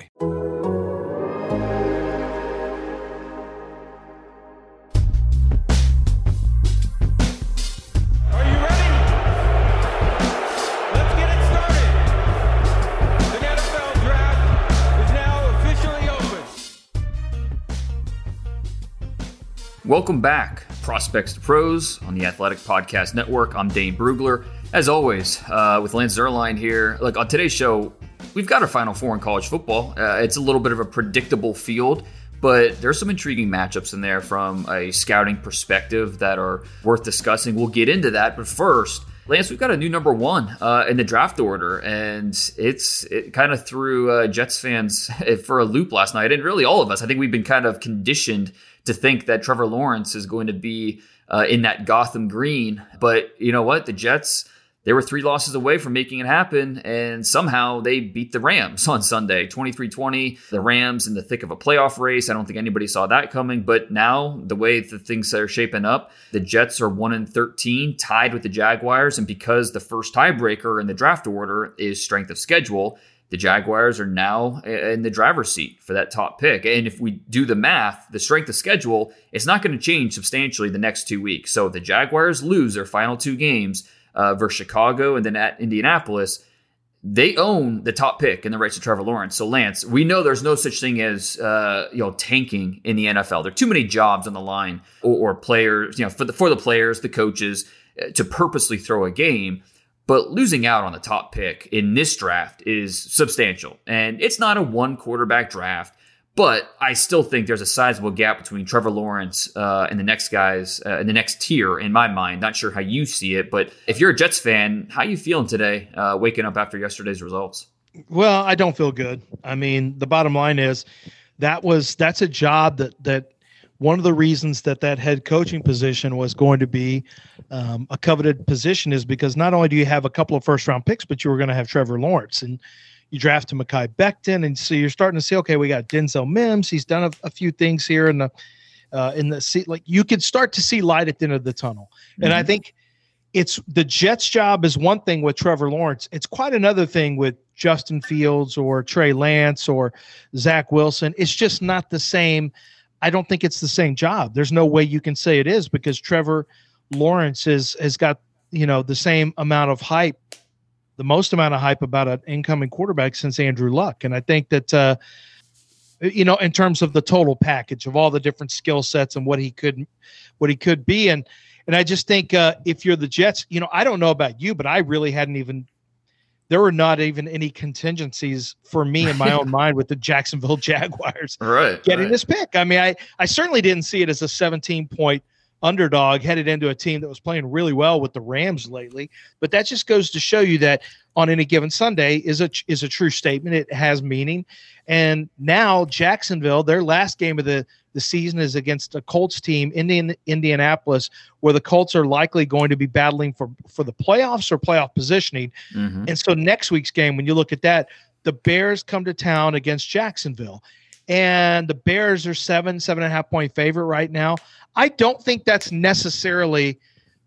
Are you ready? Let's get it started. The NFL draft is now officially open. Welcome back, Prospects to Pros on the Athletic Podcast Network. I'm Dane Brugler. As always, uh, with Lance Zierlein here. Look, on today's show, we've got our Final Four in college football. Uh, it's a little bit of a predictable field, but there's some intriguing matchups in there from a scouting perspective that are worth discussing. We'll get into that, but first, Lance, we've got a new number one uh, in the draft order, and it's it kind of threw uh, Jets fans for a loop last night, and really all of us. I think we've been kind of conditioned to think that Trevor Lawrence is going to be uh, in that Gotham green, but you know what? The Jets they were three losses away from making it happen, and somehow they beat the Rams on Sunday 23 20. The Rams in the thick of a playoff race. I don't think anybody saw that coming, but now the way the things are shaping up, the Jets are 1 and 13, tied with the Jaguars, and because the first tiebreaker in the draft order is strength of schedule, the Jaguars are now in the driver's seat for that top pick. And if we do the math, the strength of schedule, it's not going to change substantially the next two weeks. So if the Jaguars lose their final two games uh, versus Chicago and then at Indianapolis, they own the top pick in the race to Trevor Lawrence. So Lance, we know there's no such thing as uh, you know tanking in the NFL. There are too many jobs on the line or, or players, you know, for the for the players, the coaches uh, to purposely throw a game. But losing out on the top pick in this draft is substantial, and it's not a one quarterback draft. But I still think there's a sizable gap between Trevor Lawrence uh, and the next guys uh, in the next tier in my mind. Not sure how you see it, but if you're a Jets fan, how are you feeling today, uh, waking up after yesterday's results? Well, I don't feel good. I mean, the bottom line is that was that's a job that that one of the reasons that that head coaching position was going to be um, a coveted position is because not only do you have a couple of first round picks, but you were going to have Trevor Lawrence and you drafted Mekhi Becton, and so you're starting to see, okay, we got Denzel Mims. He's done a, a few things here in the uh, in the seat. Like you could start to see light at the end of the tunnel, mm-hmm. and I think it's the Jets' job is one thing with Trevor Lawrence. It's quite another thing with Justin Fields or Trey Lance or Zach Wilson. It's just not the same. I don't think it's the same job. There's no way you can say it is because Trevor Lawrence is has got you know the same amount of hype the most amount of hype about an incoming quarterback since Andrew Luck. And I think that, uh, you know, in terms of the total package of all the different skill sets and what he could, what he could be, and and I just think uh, if you're the Jets, you know, I don't know about you, but I really hadn't even. There were not even any contingencies for me in my own mind with the Jacksonville Jaguars right, getting right. this pick. I mean, I I certainly didn't see it as a 17 point underdog headed into a team that was playing really well with the Rams lately. But that just goes to show you that on any given Sunday is a is a true statement. It has meaning. And now Jacksonville, their last game of the the season is against a Colts team, Indian Indianapolis, where the Colts are likely going to be battling for for the playoffs or playoff positioning. Mm-hmm. And so next week's game, when you look at that, the Bears come to town against Jacksonville. And the Bears are seven, seven and a half point favorite right now. I don't think that's necessarily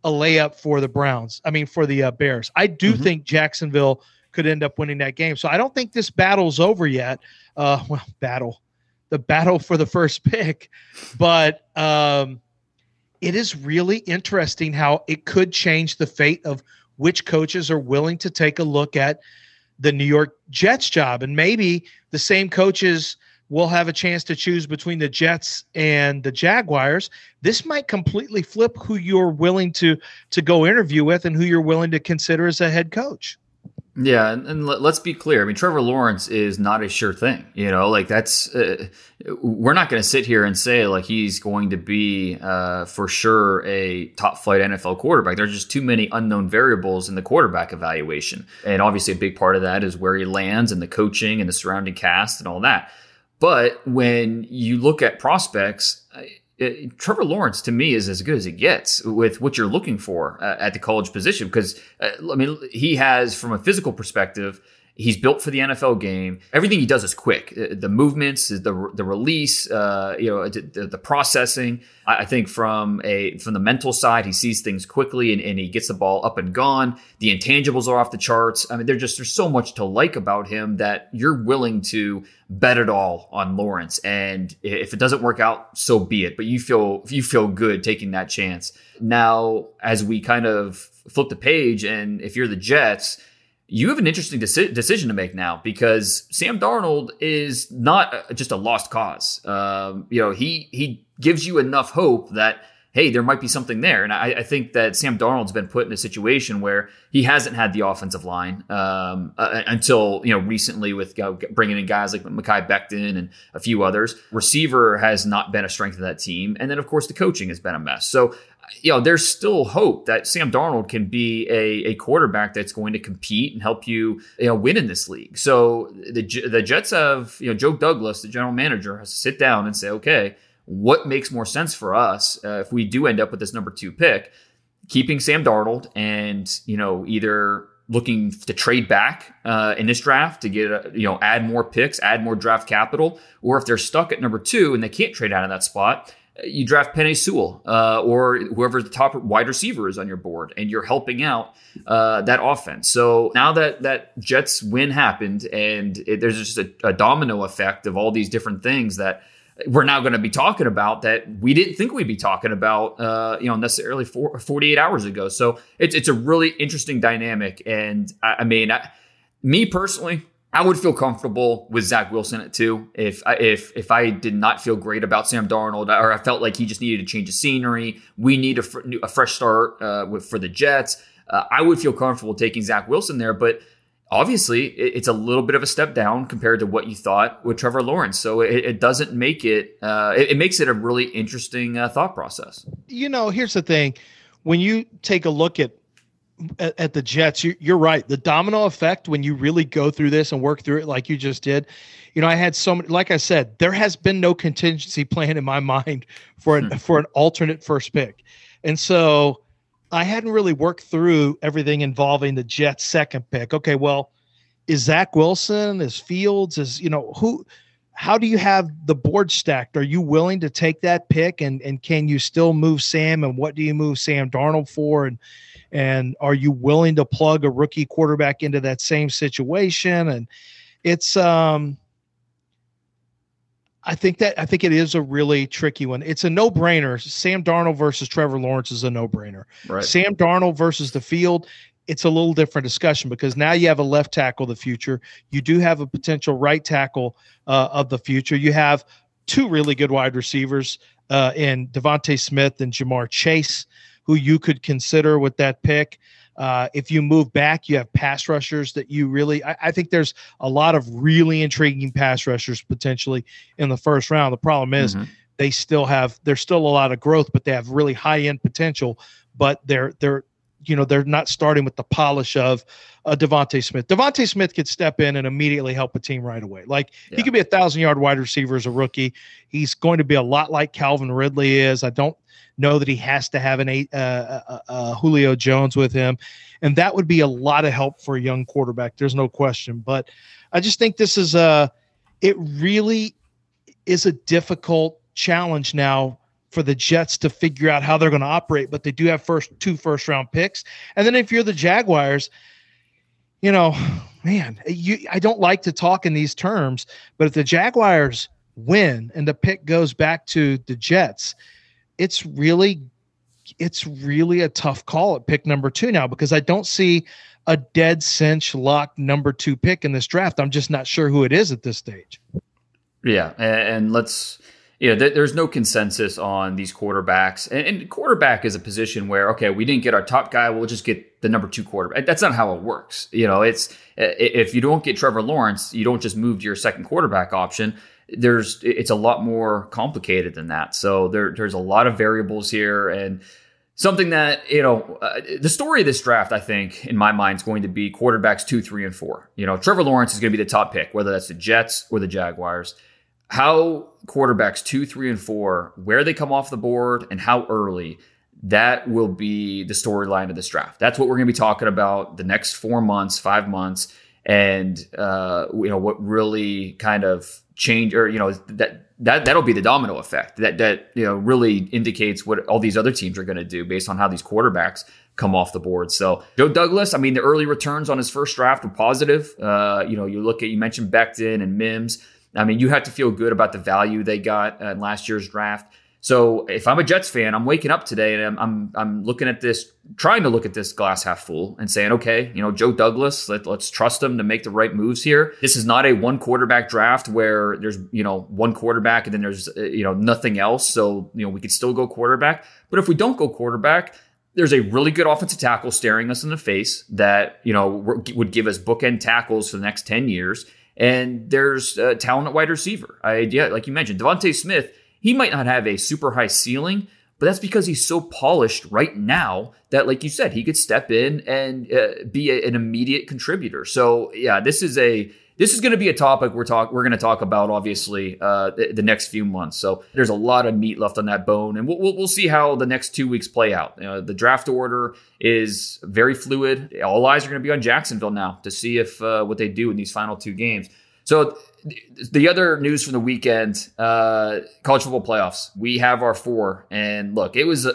a layup for the Browns. I mean, for the uh, Bears. I do mm-hmm. think Jacksonville could end up winning that game. So I don't think this battle's over yet. Uh, well, battle, the battle for the first pick, but um, it is really interesting how it could change the fate of which coaches are willing to take a look at the New York Jets job, and maybe the same coaches will have a chance to choose between the Jets and the Jaguars. This might completely flip who you're willing to to go interview with and who you're willing to consider as a head coach. Yeah, and, and let's be clear. I mean, Trevor Lawrence is not a sure thing. You know, like that's uh, we're not going to sit here and say like he's going to be uh, for sure a top flight NFL quarterback. There's just too many unknown variables in the quarterback evaluation, and obviously a big part of that is where he lands and the coaching and the surrounding cast and all that. But when you look at prospects, it, Trevor Lawrence to me is as good as it gets with what you're looking for uh, at the college position. Because uh, I mean he has from a physical perspective He's built for the NFL game. Everything he does is quick. Uh, the movements, the the release, uh, you know, the, the, processing. I think from a from the mental side, he sees things quickly and, and, he gets the ball up and gone. The intangibles are off the charts. I mean, there's just there's so much to like about him that you're willing to bet it all on Lawrence. And if it doesn't work out, so be it. But you feel you feel good taking that chance. Now, as we kind of flip the page, and if you're the Jets you have an interesting deci- decision to make now because Sam Darnold is not just a lost cause. Um, you know, he he gives you enough hope that hey, there might be something there. And I, I, think that Sam Darnold's been put in a situation where he hasn't had the offensive line um, uh, until you know recently with know, bringing in guys like Mekhi Becton and a few others. Receiver has not been a strength of that team, and then of course the coaching has been a mess. So you know, there's still hope that Sam Darnold can be a, a quarterback that's going to compete and help you, you know, win in this league. So the the Jets have, you know, Joe Douglas, the general manager, has to sit down and say, okay, what makes more sense for us uh, if we do end up with this number two pick, keeping Sam Darnold and you know either looking to trade back uh, in this draft to get a, you know add more picks, add more draft capital, or if they're stuck at number two and they can't trade out of that spot you draft Penei Sewell uh, or whoever the top wide receiver is on your board, and you're helping out uh, that offense. So now that that Jets win happened, and it, there's just a, a, domino effect of all these different things that we're now going to be talking about that we didn't think we'd be talking about, uh, you know, necessarily for, 48 hours ago. So it's it's a really interesting dynamic, and I, I mean, I, me personally. I would feel comfortable with Zach Wilson at two if if if I did not feel great about Sam Darnold or I felt like he just needed to change the scenery. We need a, fr- a fresh start uh, with, for the Jets. Uh, I would feel comfortable taking Zach Wilson there, but obviously it, it's a little bit of a step down compared to what you thought with Trevor Lawrence. So it, it doesn't make it, uh, it, it makes it a really interesting uh, thought process. You know, here's the thing: when you take a look at at, at the Jets, you, you're right. The domino effect when you really go through this and work through it like you just did. You know, I had so many. Like I said, there has been no contingency plan in my mind for an hmm. for an alternate first pick, and so I hadn't really worked through everything involving the Jets' second pick. Okay, well, is Zach Wilson, is Fields, is you know who? How do you have the board stacked? Are you willing to take that pick, and and can you still move Sam? And what do you move Sam Darnold for? And and are you willing to plug a rookie quarterback into that same situation? And it's um I think that I think it is a really tricky one. It's a no-brainer. Sam Darnold versus Trevor Lawrence is a no-brainer. Right. Sam Darnold versus the field, it's a little different discussion because now you have a left tackle of the future. You do have a potential right tackle uh, of the future. You have two really good wide receivers uh, in DeVonta Smith and Ja'Marr Chase who you could consider with that pick. Uh, if you move back, you have pass rushers that you really. I, I, think there's a lot of really intriguing pass rushers potentially in the first round. The problem is mm-hmm. they still have there's still a lot of growth, but they have really high end potential. But they're they're you know they're not starting with the polish of uh, DeVonta Smith. DeVonta Smith could step in and immediately help a team right away. Like yeah. he could be a thousand yard wide receiver as a rookie. He's going to be a lot like Calvin Ridley is. I don't know that he has to have an eight, uh, uh, uh, Julio Jones with him, and that would be a lot of help for a young quarterback. There's no question. But I just think this is a, it really is a difficult challenge now for the Jets to figure out how they're going to operate. But they do have first two first round picks, and then if you're the Jaguars, you know, man, you I don't like to talk in these terms, but if the Jaguars win and the pick goes back to the Jets, it's really it's really a tough call at pick number two now because I don't see a dead cinch lock number two pick in this draft. I'm just not sure who it is at this stage. Yeah, and let's know, there's no consensus on these quarterbacks. And, and, quarterback is a position where, okay, we didn't get our top guy, we'll just get the number two quarterback. That's not how it works. You know, it's if you don't get Trevor Lawrence, you don't just move to your second quarterback option. There's it's a lot more complicated than that. So there, there's a lot of variables here, and something that you know uh, the story of this draft, I think, in my mind, is going to be quarterbacks two, three, and four. You know, Trevor Lawrence is going to be the top pick, whether that's the Jets or the Jaguars how quarterbacks two, three, and four, where they come off the board and how early, that will be the storyline of this draft. That's what we're going to be talking about the next four months, five months, and uh, you know what really kind of change or you know that that that'll be the domino effect that that you know really indicates what all these other teams are going to do based on how these quarterbacks come off the board. So Joe Douglas, I mean, the early returns on his first draft were positive. Uh, you know, you look at you mentioned Becton and Mims. I mean, you have to feel good about the value they got in last year's draft. So if I'm a Jets fan, I'm waking up today and I'm, I'm, I'm looking at this, trying to look at this glass half full and saying, okay, you know, Joe Douglas, let, let's trust him to make the right moves here. This is not a one quarterback draft where there's you know one quarterback and then there's uh, you know nothing else. So you know we could still go quarterback. But if we don't go quarterback, there's a really good offensive tackle staring us in the face that you know would give us bookend tackles for the next ten years and there's a talent at wide receiver. I, yeah, like you mentioned, DeVonta Smith, he might not have a super high ceiling, but that's because he's so polished right now that, like you said, he could step in and uh, be a, an immediate contributor. So yeah, this is a this is going to be a topic we're talk we're going to talk about obviously uh, the, the, next few months. So there's a lot of meat left on that bone, and we'll, we'll, we'll see how the next two weeks play out. You know, the draft order is very fluid. All eyes are going to be on Jacksonville now to see if uh, what they do in these final two games. So the other news from the weekend, uh, college football playoffs. We have our four, and look, it was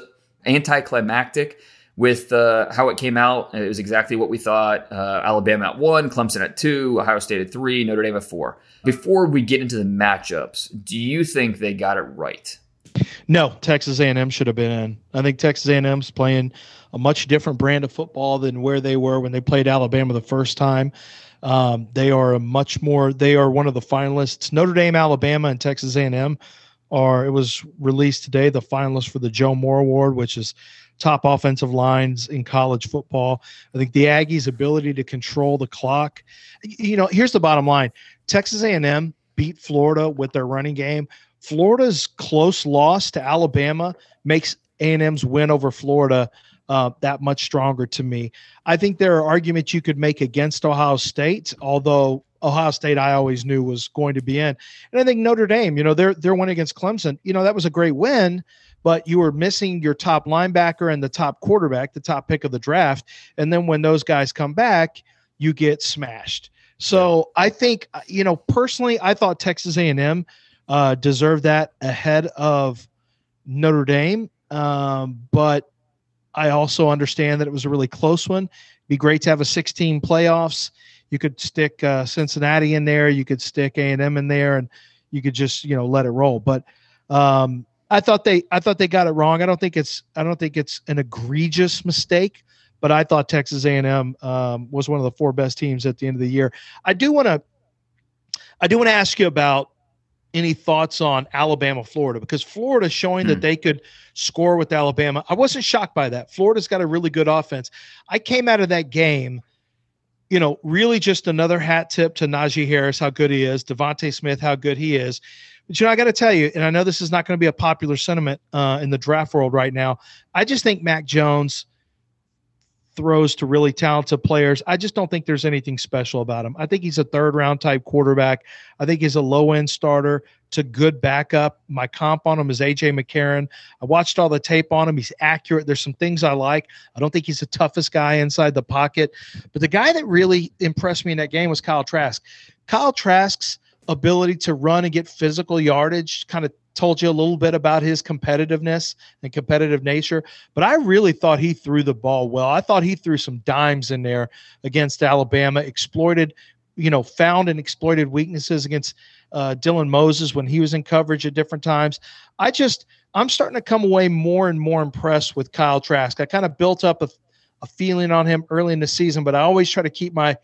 anticlimactic with uh, how it came out. It was exactly what we thought. Uh, Alabama at one, Clemson at two, Ohio State at three, Notre Dame at four. Before we get into the matchups, do you think they got it right? No, Texas A&M should have been in. I think Texas A&M's playing a much different brand of football than where they were when they played Alabama the first time. Um, they are a much more. They are one of the finalists. Notre Dame, Alabama, and Texas A&M are. It was released today. The finalists for the Joe Moore Award, which is top offensive lines in college football. I think the Aggies' ability to control the clock. You know, here's the bottom line: Texas A&M beat Florida with their running game. Florida's close loss to Alabama makes A&M's win over Florida uh, that much stronger to me. I think there are arguments you could make against Ohio State, although Ohio State I always knew was going to be in. And I think Notre Dame, you know, their their win against Clemson, you know, that was a great win, but you were missing your top linebacker and the top quarterback, the top pick of the draft. And then when those guys come back, you get smashed. So I think, you know, personally, I thought Texas A&M uh, deserved that ahead of Notre Dame. Um, but I also understand that it was a really close one. It'd be great to have a 16 playoffs. You could stick uh, Cincinnati in there. You could stick A&M in there, and you could just you know let it roll. But um, I thought they I thought they got it wrong. I don't think it's I don't think it's an egregious mistake, but I thought Texas A&M um, was one of the four best teams at the end of the year. I do want to I do want to ask you about any thoughts on Alabama Florida because Florida showing that hmm. they could score with Alabama. I wasn't shocked by that. Florida's got a really good offense. I came out of that game you know, really just another hat tip to Najee Harris, how good he is, DeVonta Smith, how good he is. But you know, I got to tell you, and I know this is not going to be a popular sentiment uh, in the draft world right now. I just think Mac Jones throws to really talented players. I just don't think there's anything special about him. I think he's a third round type quarterback. I think he's a low end starter to good backup. My comp on him is AJ McCarron. I watched all the tape on him. He's accurate. There's some things I like. I don't think he's the toughest guy inside the pocket. But the guy that really impressed me in that game was Kyle Trask. Kyle Trask's ability to run and get physical yardage kind of told you a little bit about his competitiveness and competitive nature, but I really thought he threw the ball well. I thought he threw some dimes in there against Alabama, exploited, you know, found and exploited weaknesses against uh, Dylan Moses when he was in coverage at different times. I just, I'm starting to come away more and more impressed with Kyle Trask. I kind of built up a, a feeling on him early in the season, but I always try to keep my,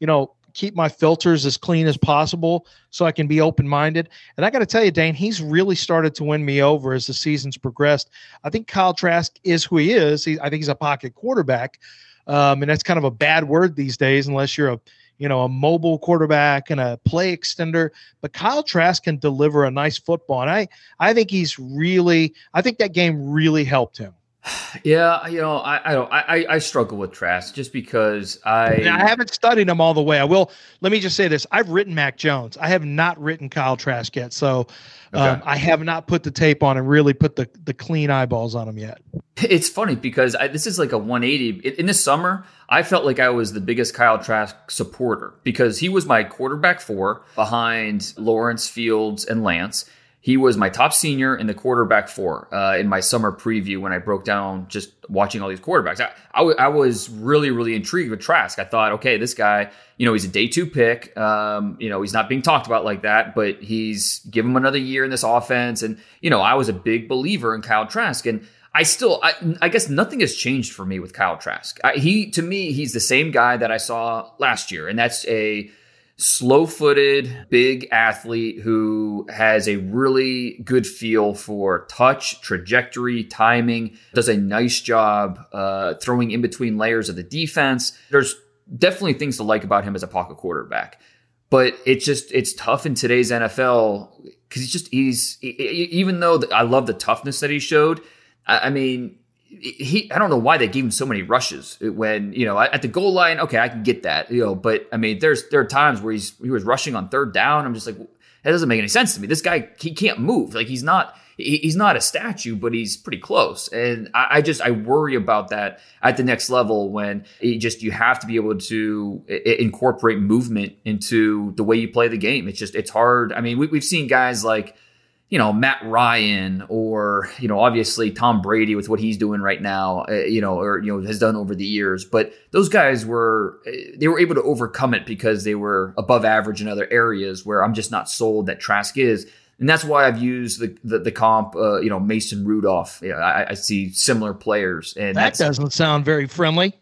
you know, keep my filters as clean as possible so I can be open minded. And I got to tell you, Dane, he's really started to win me over as the season's progressed. I think Kyle Trask is who he is. He, I think he's a pocket quarterback, um, and that's kind of a bad word these days, unless you're a you know a mobile quarterback and a play extender. But Kyle Trask can deliver a nice football, and I I think he's really I think that game really helped him. Yeah, you know, I, I don't, I, I struggle with Trask just because I, I haven't studied him all the way. I will. Let me just say this: I've written Mac Jones. I have not written Kyle Trask yet, so um. I have not put the tape on and really put the the clean eyeballs on him yet. It's funny because I, this is like a 180. In, in this summer, I felt like I was the biggest Kyle Trask supporter because he was my quarterback four behind Lawrence Fields and Lance he was my top senior in the quarterback four uh, in my summer preview when I broke down just watching all these quarterbacks. I, I, w- I was really, really intrigued with Trask. I thought, okay, this guy, you know, he's a day two pick. Um, you know, he's not being talked about like that, but he's give him another year in this offense. And, you know, I was a big believer in Kyle Trask. And I still, I, I guess nothing has changed for me with Kyle Trask. I, he, to me, he's the same guy that I saw last year. And that's a, slow footed, big athlete who has a really good feel for touch, trajectory, timing, does a nice job uh, throwing in between layers of the defense. There's definitely things to like about him as a pocket quarterback. But it's just, it's tough in today's NFL because he's just, he's, even though I love the toughness that he showed, I mean, he I don't know why they gave him so many rushes when you know at the goal line. Okay, I can get that, you know, but I mean, there's there are times where he's he was rushing on third down. I'm just like that doesn't make any sense to me. This guy he can't move. Like he's not he's not a statue, but he's pretty close. And I, just I worry about that at the next level when it just you have to be able to incorporate movement into the way you play the game. It's just it's hard. I mean, we, we've seen guys like you know, Matt Ryan or, you know, obviously Tom Brady with what he's doing right now, uh, you know, or, you know, has done over the years. But those guys were, uh, they were able to overcome it because they were above average in other areas where I'm just not sold that Trask is. And that's why I've used the the, the comp, uh, you know, Mason Rudolph. Yeah, I, I, see similar players, and that doesn't sound very friendly.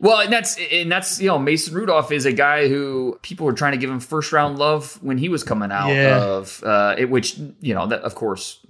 Well, and that's and that's you know Mason Rudolph is a guy who people were trying to give him first round love when he was coming out yeah. of uh, it, which you know that of course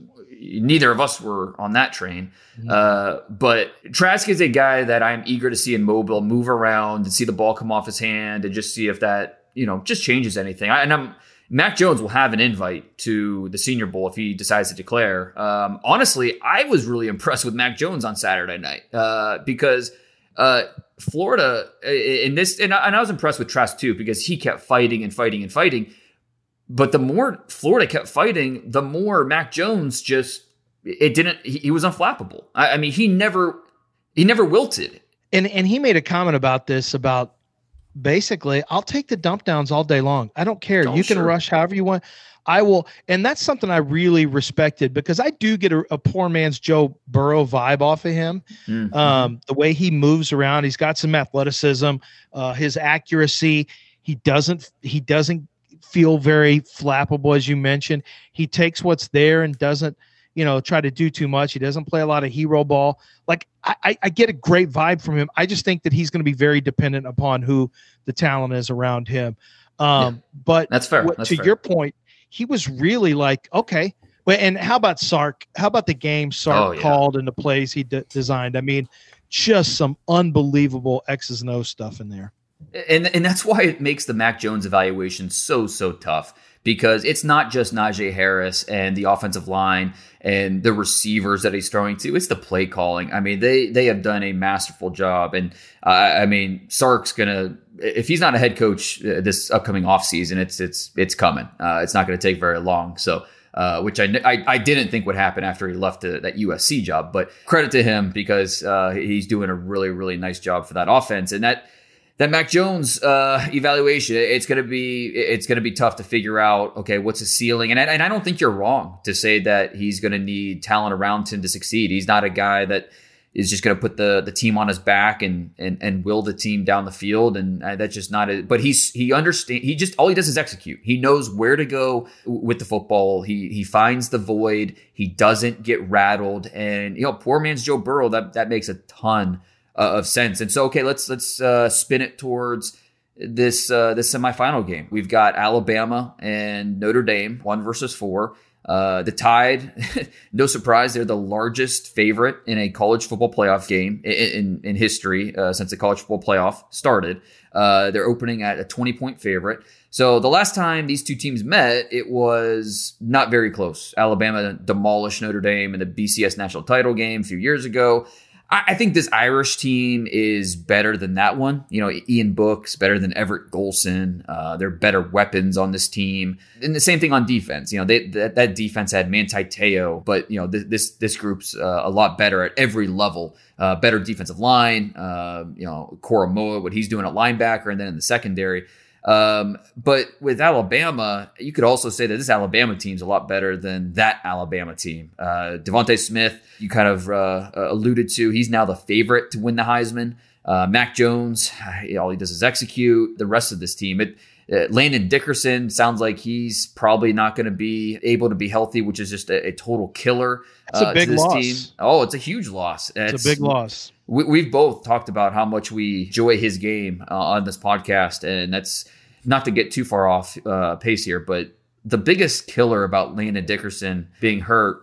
neither of us were on that train. Mm-hmm. Uh, but Trask is a guy that I'm eager to see in mobile, move around and see the ball come off his hand and just see if that you know just changes anything. I, and I'm Mac Jones will have an invite to the Senior Bowl if he decides to declare. Um, honestly, I was really impressed with Mac Jones on Saturday night uh, because uh, Florida uh, in this, and I, and I was impressed with Trask too because he kept fighting and fighting and fighting. But the more Florida kept fighting, the more Mac Jones just it didn't. He, he was unflappable. I, I mean, he never he never wilted. And and he made a comment about this about basically, I'll take the dump downs all day long. I don't care. Oh, you can sure. rush however you want. I will, and that's something I really respected because I do get a, a poor man's Joe Burrow vibe off of him. Mm-hmm. Um, the way he moves around, he's got some athleticism, uh, his accuracy. He doesn't, he doesn't feel very flappable, as you mentioned. He takes what's there and doesn't, you know, try to do too much. He doesn't play a lot of hero ball. Like I, I get a great vibe from him. I just think that he's going to be very dependent upon who the talent is around him. Um, yeah, but that's fair. That's to fair. your point, he was really like, okay. Well, and how about Sark? How about the game Sark oh, yeah. called and the plays he de- designed? I mean, just some unbelievable X's and O's stuff in there. And and that's why it makes the Mac Jones evaluation so so tough because it's not just Najee Harris and the offensive line and the receivers that he's throwing to. It's the play calling. I mean, they they have done a masterful job. And uh, I mean, Sark's gonna if he's not a head coach uh, this upcoming offseason, it's it's it's coming. Uh, it's not going to take very long. So. Uh, which I, I, I didn't think would happen after he left the, that USC job, but credit to him because uh, he's doing a really really nice job for that offense, and that that Mac Jones uh, evaluation, it's gonna be it's gonna be tough to figure out. Okay, what's his ceiling? And I, and I don't think you're wrong to say that he's gonna need talent around him to succeed. He's not a guy that is just to put the the team on his back and and and will the team down the field and uh, that's just not it but he's he understand he just all he does is execute he knows where to go with the football he he finds the void he doesn't get rattled and you know poor man's Joe Burrow that that makes a ton uh, of sense. And so, okay, let's let's uh, spin it towards this uh, this semifinal game. We've got Alabama and Notre Dame, one versus four. Uh, the Tide, no surprise, they're the largest favorite in a college football playoff game in, in, in history uh, since the college football playoff started. Uh, they're opening at a 20 point favorite. So the last time these two teams met, it was not very close. Alabama demolished Notre Dame in the BCS national title game a few years ago. I, think this Irish team is better than that one. You know, Ian Book's better than Everett Golson. Uh, they're better weapons on this team, and the same thing on defense. You know, they, that, that defense had Manti Te'o, but you know this this, this group's uh, a lot better at every level. Uh, better defensive line. Uh, you know, Koramoah, what he's doing at linebacker, and then in the secondary. Um, but with Alabama, you could also say that this Alabama team's a lot better than that Alabama team. Uh, DeVonta Smith, you kind of uh, uh, alluded to, he's now the favorite to win the Heisman. Uh, Mac Jones, all he does is execute. The rest of this team, it, uh, Landon Dickerson sounds like he's probably not going to be able to be healthy, which is just a, a total killer. It's a uh, big loss. Team. Oh, it's a huge loss. It's, it's a big loss. We, have both talked about how much we enjoy his game uh, on this podcast, and that's not to get too far off uh, pace here, but the biggest killer about Landon Dickerson being hurt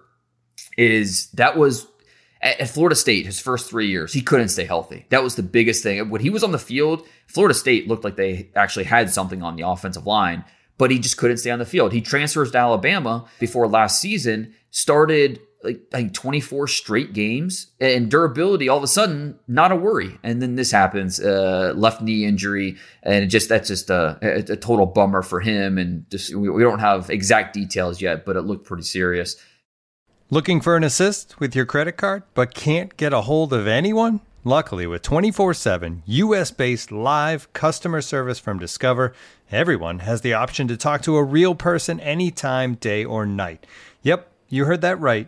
is that was at, Florida State, his first three years, he couldn't stay healthy. That was the biggest thing. When he was on the field, Florida State looked like they actually had something on the offensive line, but he just couldn't stay on the field. He transfers to Alabama before last season, started like I think 24 straight games and durability all of a sudden not a worry. And then this happens uh, left knee injury and just that's just a, a, total bummer for him and just we, we don't have exact details yet but it looked pretty serious. Looking for an assist with your credit card but can't get a hold of anyone? Luckily with 24/7 US-based live customer service from Discover everyone has the option to talk to a real person anytime day or night. Yep you heard that right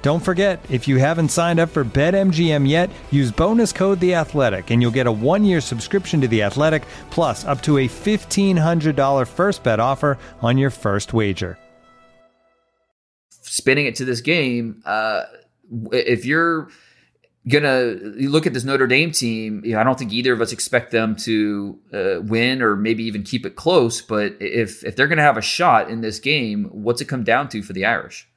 Don't forget, if you haven't signed up for BetMGM yet, use bonus code The Athletic, and you'll get a one-year subscription to The Athletic, plus up to a fifteen hundred dollar first bet offer on your first wager. Spinning it to this game, uh, if you're gonna look at this Notre Dame team, you know, I don't think either of us expect them to uh, win or maybe even keep it close. But if if they're gonna have a shot in this game, what's it come down to for the Irish?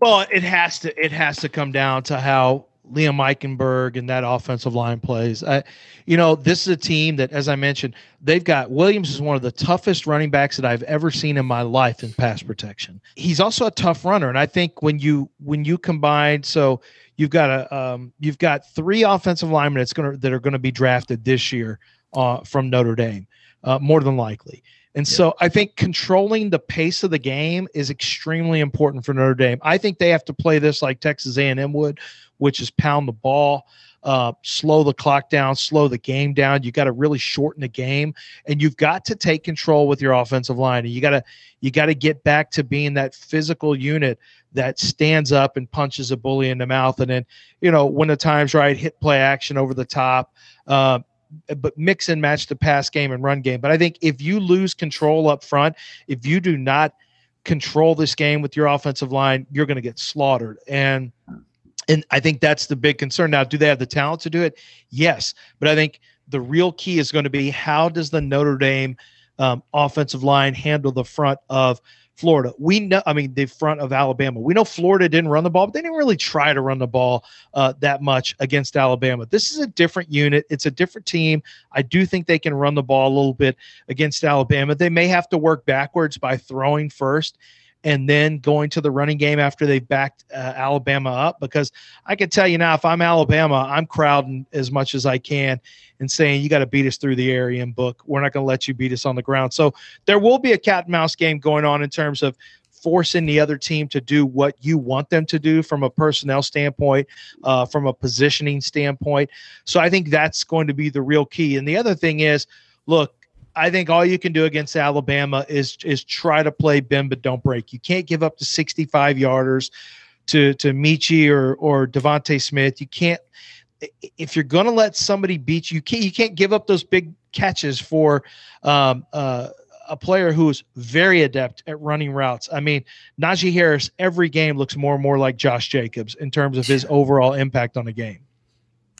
Well, it has to it has to come down to how Liam Eichenberg and that offensive line plays. I, you know, this is a team that, as I mentioned, they've got Williams is one of the toughest running backs that I've ever seen in my life in pass protection. He's also a tough runner, and I think when you when you combine, so you've got a um, you've got three offensive linemen that's to that are going to be drafted this year uh, from Notre Dame, uh, more than likely. And yeah. so I think controlling the pace of the game is extremely important for Notre Dame. I think they have to play this like Texas A&M would, which is pound the ball, uh, slow the clock down, slow the game down. You got to really shorten the game, and you've got to take control with your offensive line. And you got to you got to get back to being that physical unit that stands up and punches a bully in the mouth, and then you know when the time's right, hit play action over the top. Uh, but mix and match the pass game and run game. But I think if you lose control up front, if you do not control this game with your offensive line, you're going to get slaughtered. And and I think that's the big concern. Now, do they have the talent to do it? Yes, but I think the real key is going to be how does the Notre Dame um, offensive line handle the front of Florida. We know, I mean, the front of Alabama. We know Florida didn't run the ball, but they didn't really try to run the ball uh, that much against Alabama. This is a different unit. It's a different team. I do think they can run the ball a little bit against Alabama. They may have to work backwards by throwing first and then going to the running game after they backed uh, Alabama up. Because I can tell you now, if I'm Alabama, I'm crowding as much as I can and saying, you got to beat us through the air Ian Book. We're not going to let you beat us on the ground. So there will be a cat and mouse game going on in terms of forcing the other team to do what you want them to do from a personnel standpoint, uh, from a positioning standpoint. So I think that's going to be the real key. And the other thing is, look, I think all you can do against Alabama is is try to play bend but don't break. You can't give up to 65 yarders to to Metchie or or DeVonta Smith. You can't if you're going to let somebody beat you, you can't you can't give up those big catches for um, uh, a player who is very adept at running routes. I mean, Najee Harris every game looks more and more like Josh Jacobs in terms of his overall impact on the game.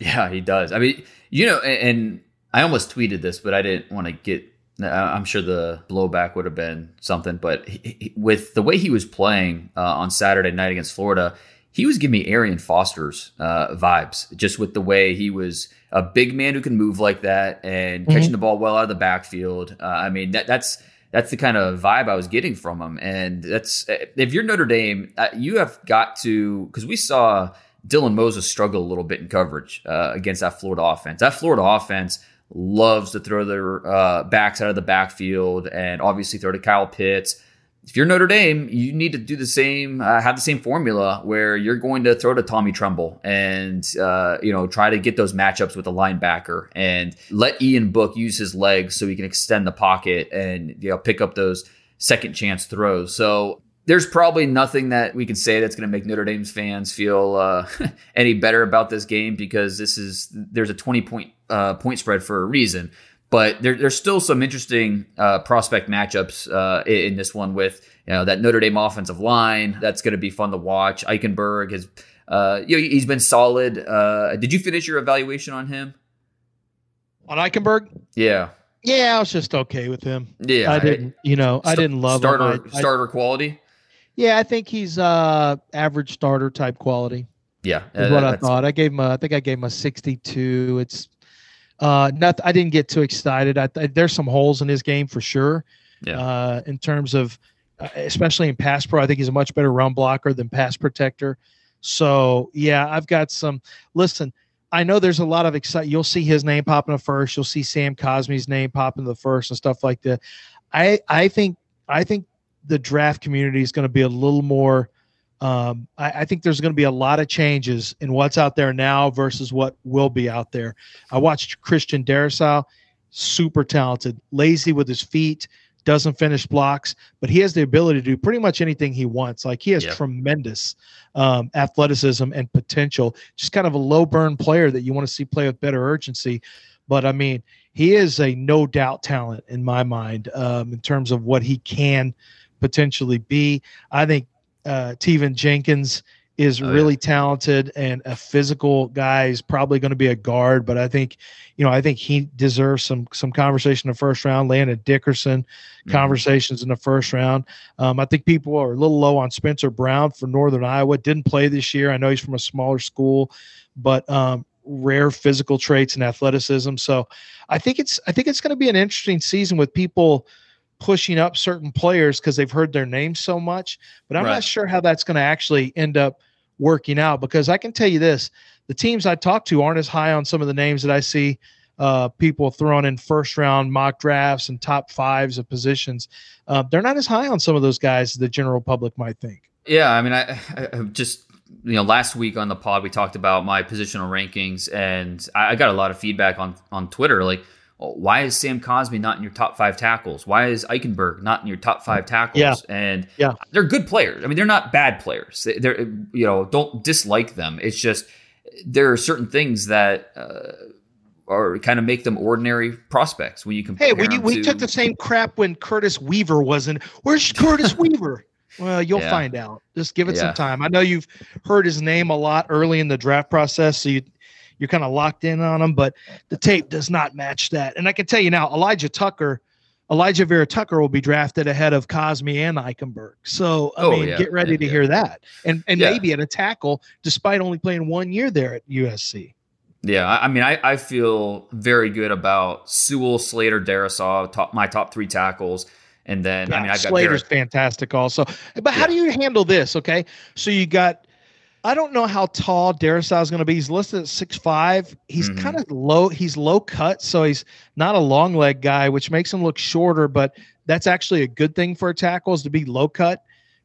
Yeah, he does. I mean, you know, and I almost tweeted this, but I didn't want to get. I'm sure the blowback would have been something, but he, he, with the way he was playing uh, on Saturday night against Florida, he was giving me Arian Foster's uh, vibes, just with the way he was a big man who can move like that and mm-hmm. catching the ball well out of the backfield. Uh, I mean, that, that's that's the kind of vibe I was getting from him, and that's if you're Notre Dame, uh, you have got to because we saw Dylan Moses struggle a little bit in coverage uh, against that Florida offense. That Florida offense loves to throw their uh, backs out of the backfield and obviously throw to Kyle Pitts. If you're Notre Dame, you need to do the same, uh, have the same formula where you're going to throw to Tommy Tremble and uh, you know try to get those matchups with the linebacker and let Ian Book use his legs so he can extend the pocket and you know pick up those second chance throws. So there's probably nothing that we can say that's going to make Notre Dame's fans feel uh, any better about this game because this is there's a 20 point uh, point spread for a reason. But there, there's still some interesting uh, prospect matchups uh, in this one with you know that Notre Dame offensive line. That's going to be fun to watch. Eichenberg has uh, you know, he's been solid. Uh, did you finish your evaluation on him? On Eichenberg? Yeah. Yeah, I was just okay with him. Yeah, I didn't. You know, I didn't love starter him. I, starter quality. Yeah, I think he's uh average starter type quality. Yeah, is what I thought. I gave him. A, I think I gave him a sixty-two. It's uh not. I didn't get too excited. I, there's some holes in his game for sure. Yeah. Uh, in terms of, uh, especially in pass pro, I think he's a much better run blocker than pass protector. So yeah, I've got some. Listen, I know there's a lot of excitement. You'll see his name popping in the first. You'll see Sam Cosmi's name popping in the first and stuff like that. I I think I think the draft community is going to be a little more. Um, I, I, think there's going to be a lot of changes in what's out there now versus what will be out there. I watched Christian Darrisaw, super talented, lazy with his feet, doesn't finish blocks, but he has the ability to do pretty much anything he wants. Like he has tremendous um, athleticism and potential. Just kind of a low burn player that you want to see play with better urgency. But I mean, he is a no doubt talent in my mind um, in terms of what he can potentially be. I think uh, Teven Jenkins is oh, really yeah. talented and a physical guy. is probably going to be a guard, but I think, you know, I think he deserves some some conversation in the first round. Landon Dickerson, mm-hmm. conversations in the first round. Um, I think people are a little low on Spencer Brown for Northern Iowa. Didn't play this year. I know he's from a smaller school, but um, rare physical traits and athleticism. So I think it's I think it's going to be an interesting season with people pushing up certain players because they've heard their name so much. But I'm right. not sure how that's going to actually end up working out because I can tell you this the teams I talk to aren't as high on some of the names that I see uh, people throwing in first round mock drafts and top fives of positions. Uh, they're not as high on some of those guys as the general public might think. Yeah, I mean, I, I just you know last week on the pod we talked about my positional rankings and I, I got a lot of feedback on on Twitter like why is Sam Cosmi not in your top five tackles? Why is Eichenberg not in your top five tackles? Yeah. And yeah. they're good players. I mean, they're not bad players. They're, you know, don't dislike them. It's just there are certain things that uh, are kind of make them ordinary prospects when you compare. Hey, we, we to, took the same crap when Curtis Weaver wasn't. Where's Curtis Weaver? Well, you'll yeah. find out. Just give it yeah. some time. I know you've heard his name a lot early in the draft process, so you you're kind of locked in on him. But the tape does not match that. And I can tell you now, Alijah Tucker, Alijah Vera Tucker will be drafted ahead of Cosmi and Eichenberg. So I Oh, mean, yeah. get ready Yeah, to yeah. hear that. And and Yeah. maybe at a tackle, despite only playing one year there at USC. Yeah, I, I mean, I, I feel very good about Sewell, Slater, Darrisaw, top my top three tackles, and then I mean, I've got Slater's fantastic also. But how Yeah. do you handle this? Okay. So you got I don't know how tall Darrisaw is going to be. He's listed at six five. He's Mhm. kind of low. He's low cut, so he's not a long leg guy, which makes him look shorter. But that's actually a good thing for a tackle is to be low cut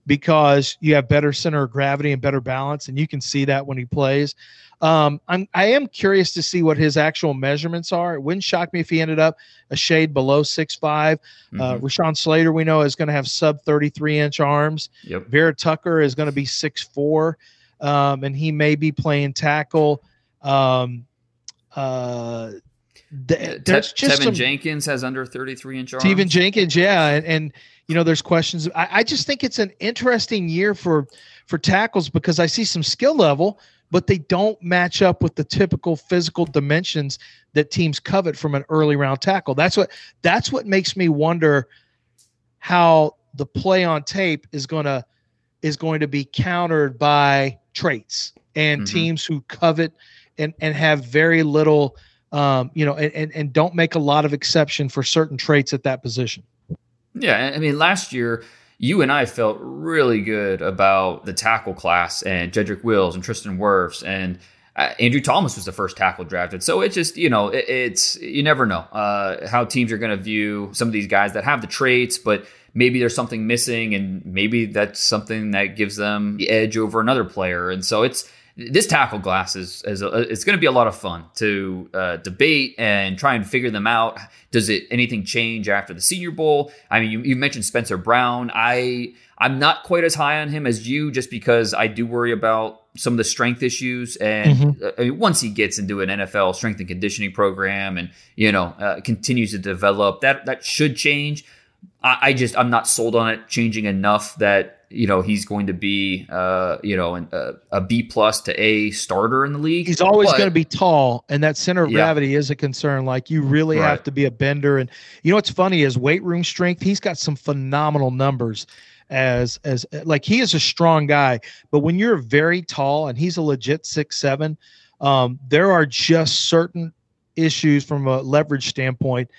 because you have better center of gravity and better balance, and you can see that when he plays. Um, I'm I am curious to see what his actual measurements are. It wouldn't shock me if he ended up a shade below six five. Uh, Mhm. Rashawn Slater, we know, is going to have sub 33 inch arms. Yep. Vera Tucker is going to be six four, um, and he may be playing tackle. Um, uh, th- Uh, there's just Teven some, Jenkins has under 33 inch arms. Steven Jenkins, yeah, and, and you know, there's questions. I, I just think it's an interesting year for for tackles because I see some skill level, but they don't match up with the typical physical dimensions that teams covet from an early round tackle. That's what that's what makes me wonder how the play on tape is going to is going to be countered by traits and Mhm. teams who covet and and have very little um, you know, and, and and don't make a lot of exception for certain traits at that position. Yeah, I mean, last year you and I felt really good about the tackle class and Jedrick Wills and Tristan Wirfs and uh, Andrew Thomas was the first tackle drafted. So it just you know it, it's you never know uh, how teams are going to view some of these guys that have the traits, but maybe there's something missing, and maybe that's something that gives them the edge over another player. And so it's this tackle glass is, is a, it's going to be a lot of fun to uh, debate and try and figure them out. Does it anything change after the Senior Bowl? I mean, you, you mentioned Spencer Brown. I I'm not quite as high on him as you, just because I do worry about some of the strength issues. And uh, I mean, once he gets into an NFL strength and conditioning program, and you know uh, continues to develop, that that should change. I, I just I'm not sold on it changing enough that you know he's going to be uh you know an, uh, a B plus to A starter in the league. He's always going to be tall, and that center of Yeah. gravity is a concern. Like you really have to be a bender. And you know what's funny is weight room strength. He's got some phenomenal numbers. As as like he is a strong guy, but when you're very tall and he's a legit six seven, um, there are just certain issues from a leverage standpoint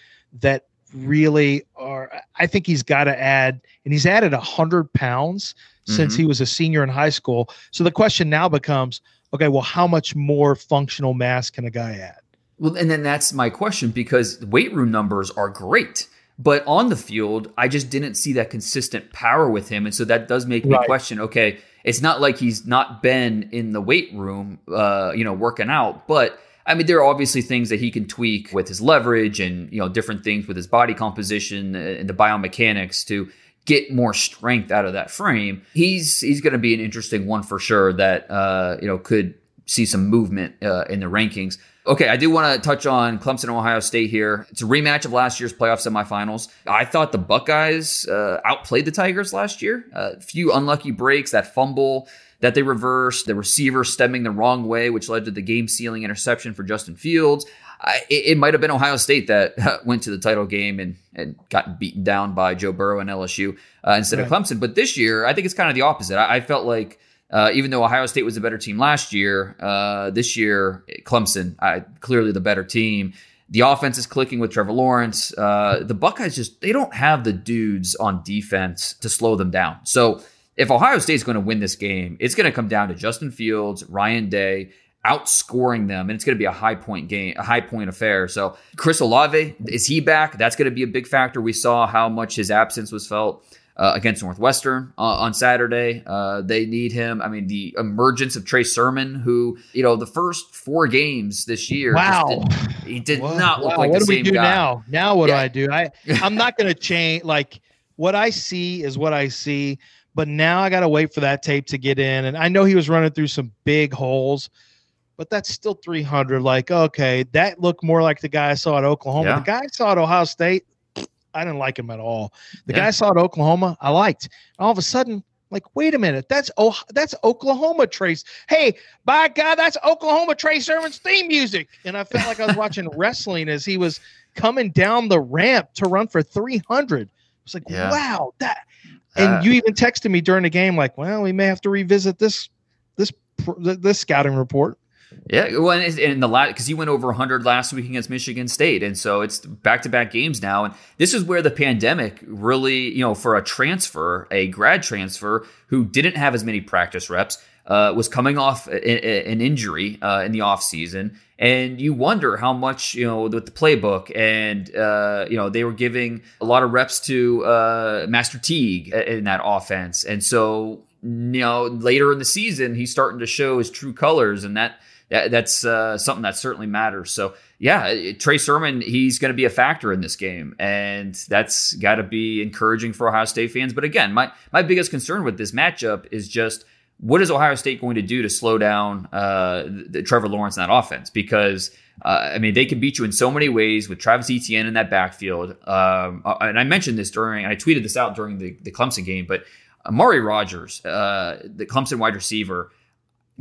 that really are. I think he's got to add, and he's added a hundred pounds since Mhm. he was a senior in high school. So the question now becomes, okay, well, how much more functional mass can a guy add? Well, and then that's my question because weight room numbers are great, but on the field, I just didn't see that consistent power with him, and so that does make me question. Okay, it's not like he's not been in the weight room, uh, you know, working out, but I mean, there are obviously things that he can tweak with his leverage and you know different things with his body composition and the biomechanics to get more strength out of that frame. He's he's going to be an interesting one for sure that uh, you know could see some movement uh, in the rankings. Okay, I do want to touch on Clemson Ohio State here. It's a rematch of last year's playoff semifinals. I thought the Buckeyes uh, outplayed the Tigers last year. A few unlucky breaks, that fumble that they reversed, the receiver stemming the wrong way, which led to the game sealing interception for Justin Fields. I, it, it might have been Ohio State that went to the title game and, and got beaten down by Joe Burrow and LSU uh, instead of Clemson. But this year, I think it's kind of the opposite. I, I felt like uh, even though Ohio State was a better team last year, uh, this year Clemson I, clearly the better team. The offense is clicking with Trevor Lawrence. Uh, the Buckeyes just they don't have the dudes on defense to slow them down. So if Ohio State's going to win this game, it's going to come down to Justin Fields, Ryan Day outscoring them, and it's going to be a high point game, a high point affair. So Chris Olave is he back? That's going to be a big factor. We saw how much his absence was felt uh, against Northwestern uh, on Saturday. Uh, they need him. I mean, the emergence of Trey Sermon, who you know the first four games this year, just Wow. did- he did Wow, not look wow, like what the do we same do guy. now? Now what Yeah. do I do? I I'm not going to change. Like what I see is what I see. But now I got to wait for that tape to get in. And I know he was running through some big holes, but that's still 300. Like okay, that looked more like the guy I saw at Oklahoma. Yeah. The guy I saw at Ohio State, I didn't like him at all. The Yeah. guy I saw at Oklahoma, I liked. All of a sudden. like, wait a minute, that's oh, that's Oklahoma Trace. Hey, by God, that's Oklahoma Trace Sermon's theme music. And I felt like I was watching wrestling as he was coming down the ramp to run for 300. I was like, Yeah. wow, that. And Uh, you even texted me during the game, like, well, we may have to revisit this this this scouting report. Yeah, well, and and the last because he went over 100 last week against Michigan State, and so it's back to back games now. And this is where the pandemic really, you know, for a transfer, a grad transfer who didn't have as many practice reps, uh, was coming off a, a- an injury uh, in the offseason. and you wonder how much you know with the playbook, and uh, you know they were giving a lot of reps to uh, Master Teague in that offense, and so you know later in the season he's starting to show his true colors, and that that, that's uh, something that certainly matters. So yeah, Trey Sermon, he's going to be a factor in this game, and that's got to be encouraging for Ohio State fans. But again, my my biggest concern with this matchup is just what is Ohio State going to do to slow down uh, the, Trevor Lawrence in that offense? Because uh, I mean, they can beat you in so many ways with Travis Etienne in that backfield. Um, uh, and I mentioned this during, I tweeted this out during the, the Clemson game, but Amari Rodgers, uh, the Clemson wide receiver,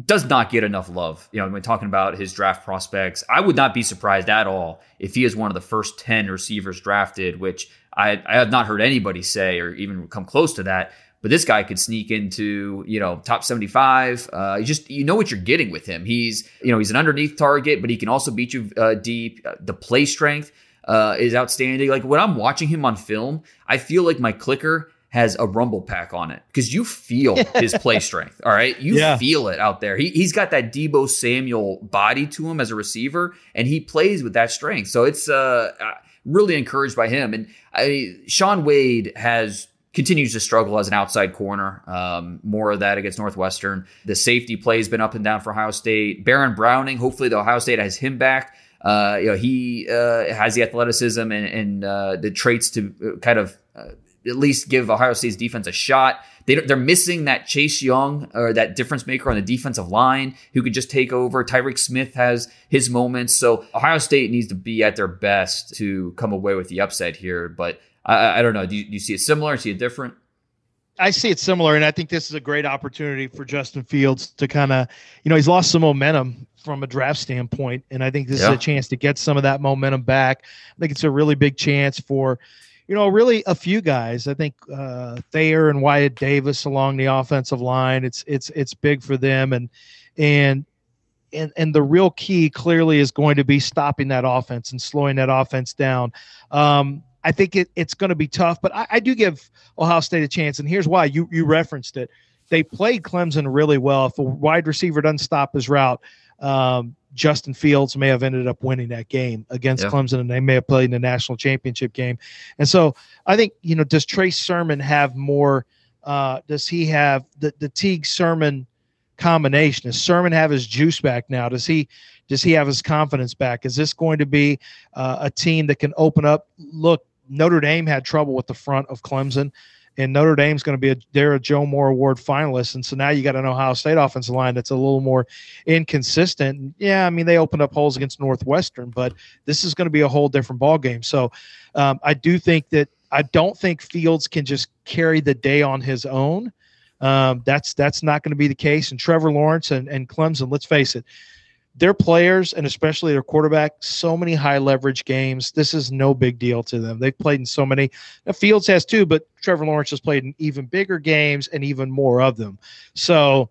does not get enough love. You know, when talking about his draft prospects, I would not be surprised at all if he is one of the first 10 receivers drafted, which I, I have not heard anybody say or even come close to that. But this guy could sneak into, you know, top 75. Uh, you just, you know what you're getting with him. He's, you know, he's an underneath target, but he can also beat you uh, deep. Uh, the play strength uh, is outstanding. Like when I'm watching him on film, I feel like my clicker has a rumble pack on it because you feel his play strength. All right. You Yeah. feel it out there. He, he's got that Deebo Samuel body to him as a receiver, and he plays with that strength. So it's uh, uh, really encouraged by him. And I, Shaun Wade has continues to struggle as an outside corner. Um, more of that against Northwestern. The safety play has been up and down for Ohio State. Baron Browning, hopefully the Ohio State has him back. Uh, you know, he uh, has the athleticism and, and uh, the traits to uh, kind of uh, at least give Ohio State's defense a shot. They, they're missing that Chase Young or that difference maker on the defensive line who could just take over. Tyreke Smith has his moments. So Ohio State needs to be at their best to come away with the upset here. But I, I don't know. Do you, do you see it similar? See it different? I see it similar, and I think this is a great opportunity for Justin Fields to kind of, you know, he's lost some momentum from a draft standpoint, and I think this Yeah. is a chance to get some of that momentum back. I think it's a really big chance for, you know, really a few guys. I think uh, Thayer and Wyatt Davis along the offensive line. It's it's it's big for them, and and and and the real key clearly is going to be stopping that offense and slowing that offense down. Um, I think it, it's going to be tough, but I, I do give Ohio State a chance, and here's why. You you referenced it. They played Clemson really well. If a wide receiver doesn't stop his route, um, Justin Fields may have ended up winning that game against Yeah. Clemson, and they may have played in the national championship game. And so I think you know, does Trey Sermon have more? Uh, does he have the the Teague Sermon combination? Does Sermon have his juice back now? Does he does he have his confidence back? Is this going to be uh, a team that can open up? Look, Notre Dame had trouble with the front of Clemson, and Notre Dame's going to be a they're a Joe Moore Award finalist, and so now you got an Ohio State offensive line that's a little more inconsistent. Yeah, I mean they opened up holes against Northwestern, but this is going to be a whole different ball game. So um, I do think that I don't think Fields can just carry the day on his own. Um, that's that's not going to be the case. And Trevor Lawrence and, and Clemson, let's face it, their players and especially their quarterback, so many high leverage games. This is no big deal to them. They've played in so many. Now, Fields has too, but Trevor Lawrence has played in even bigger games and even more of them. So,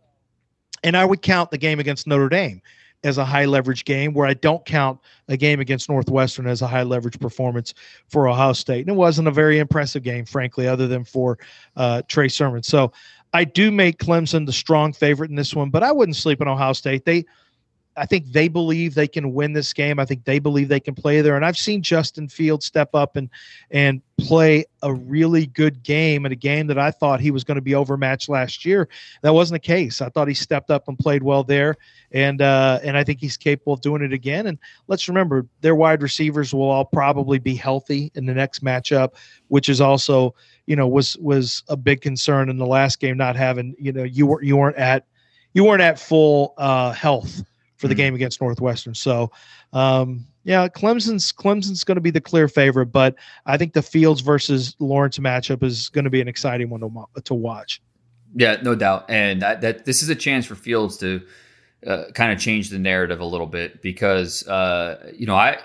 and I would count the game against Notre Dame as a high leverage game, where I don't count a game against Northwestern as a high leverage performance for Ohio State. And it wasn't a very impressive game, frankly, other than for uh, Trey Sermon. So I do make Clemson the strong favorite in this one, but I wouldn't sleep on Ohio State. They I think they believe they can win this game. I think they believe they can play there. And I've seen Justin Fields step up and and play a really good game in a game that I thought he was going to be overmatched last year. That wasn't the case. I thought he stepped up and played well there. And uh, and I think he's capable of doing it again. And let's remember their wide receivers will all probably be healthy in the next matchup, which is also, you know, was was a big concern in the last game, not having, you know, you were you weren't at you weren't at full uh, health for the Mhm. game against Northwestern. So, um, yeah, Clemson's Clemson's going to be the clear favorite, but I think the Fields versus Lawrence matchup is going to be an exciting one to, to watch. Yeah, no doubt. And that, that this is a chance for Fields to uh, kind of change the narrative a little bit because uh, you know I,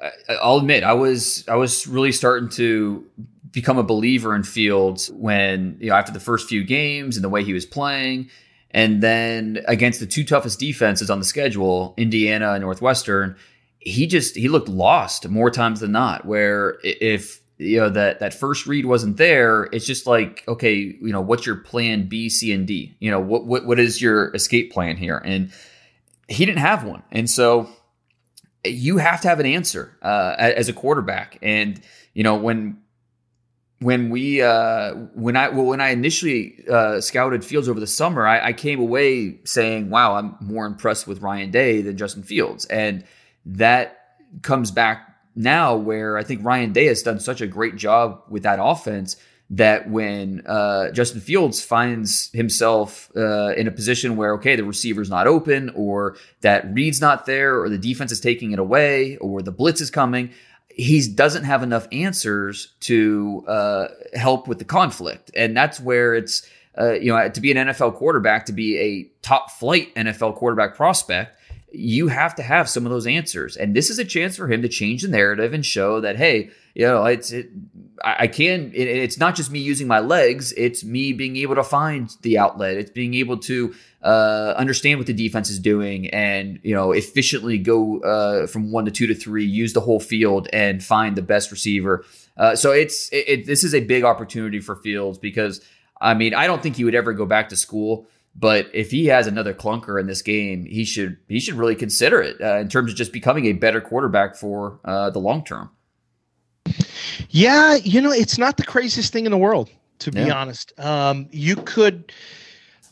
I I'll admit I was I was really starting to become a believer in Fields when you know after the first few games and the way he was playing. And then against the two toughest defenses on the schedule, Indiana and Northwestern, he just he looked lost more times than not. Where if you know that that first read wasn't there, it's just like okay, you know what's your plan B, C, and D? You know what what what is your escape plan here? And he didn't have one, and so you have to have an answer uh, as a quarterback. And you know when when we uh, when I well, when I initially uh, scouted Fields over the summer, I, I, came away saying, "Wow, I'm more impressed with Ryan Day than Justin Fields," and that comes back now where I think Ryan Day has done such a great job with that offense that when uh, Justin Fields finds himself uh, in a position where okay the receiver's not open or that read's not there or the defense is taking it away or the blitz is coming he doesn't have enough answers to uh, help with the conflict, and that's where it's uh, you know to be an NFL quarterback, to be a top flight NFL quarterback prospect, you have to have some of those answers, and this is a chance for him to change the narrative and show that hey, you know, it's it, I can. It, it's not just me using my legs; it's me being able to find the outlet. It's being able to uh, understand what the defense is doing, and you know, efficiently go uh, from one to two to three, use the whole field, and find the best receiver. Uh, so it's it, this is a big opportunity for Fields because I mean I don't think he would ever go back to school. But if he has another clunker in this game, he should he should really consider it uh, in terms of just becoming a better quarterback for uh, the long term. Yeah, you know, it's not the craziest thing in the world, to be honest. Um, you could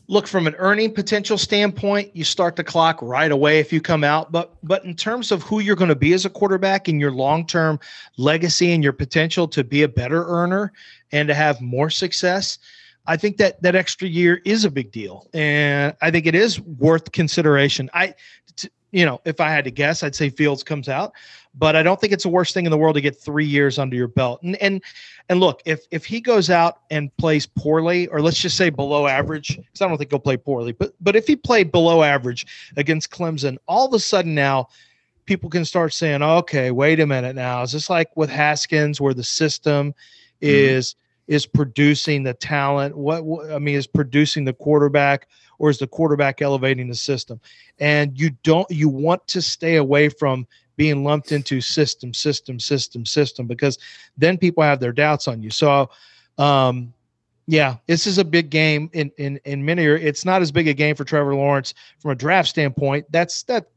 look from an earning potential standpoint, you start the clock right away if you come out. But but in terms of who you're going to be as a quarterback and your long term legacy and your potential to be a better earner and to have more success, I think that that extra year is a big deal, and I think it is worth consideration. I, t- you know, if I had to guess, I'd say Fields comes out but I don't think it's the worst thing in the world to get three years under your belt. And and and look, if if he goes out and plays poorly, or let's just say below average, because I don't think he'll play poorly, but but if he played below average against Clemson, all of a sudden now people can start saying, okay, wait a minute now. Is this like with Haskins where the system mm-hmm. Is producing the talent? What, what I mean is producing the quarterback or is the quarterback elevating the system? And you don't you want to stay away from being lumped into system, system, system, system, because then people have their doubts on you. So, um, yeah, this is a big game in in in many. It's not as big a game for Trevor Lawrence from a draft standpoint. That's that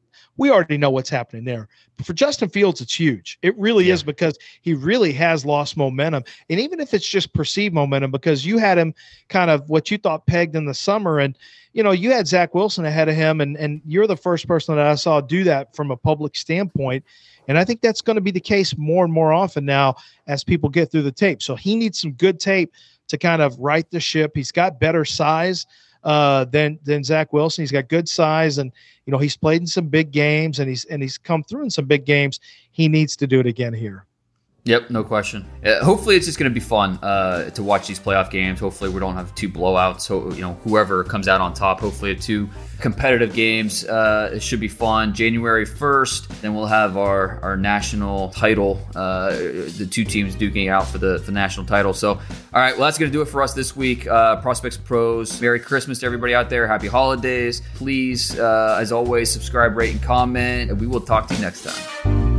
we already know what's happening there. But for Justin Fields, it's huge. It really yeah. is because he really has lost momentum. And even if it's just perceived momentum, because you had him kind of what you thought pegged in the summer, and you know, you had Zach Wilson ahead of him, and and you're the first person that I saw do that from a public standpoint. And I think that's going to be the case more and more often now as people get through the tape. So he needs some good tape to kind of right the ship. He's got better size uh, than than Zach Wilson. He's got good size, and you know he's played in some big games, and he's and he's come through in some big games. He needs to do it again here. Yep, no question. Uh, hopefully, it's just going to be fun uh, to watch these playoff games. Hopefully, we don't have two blowouts. So you know, whoever comes out on top. Hopefully, two competitive games. Uh, it should be fun. January first, then we'll have our our national title. Uh, the two teams duking out for the the national title. So, all right, well, that's going to do it for us this week. Uh, Prospects Pros. Merry Christmas to everybody out there. Happy holidays. Please, uh, as always, subscribe, rate, and comment. And we will talk to you next time.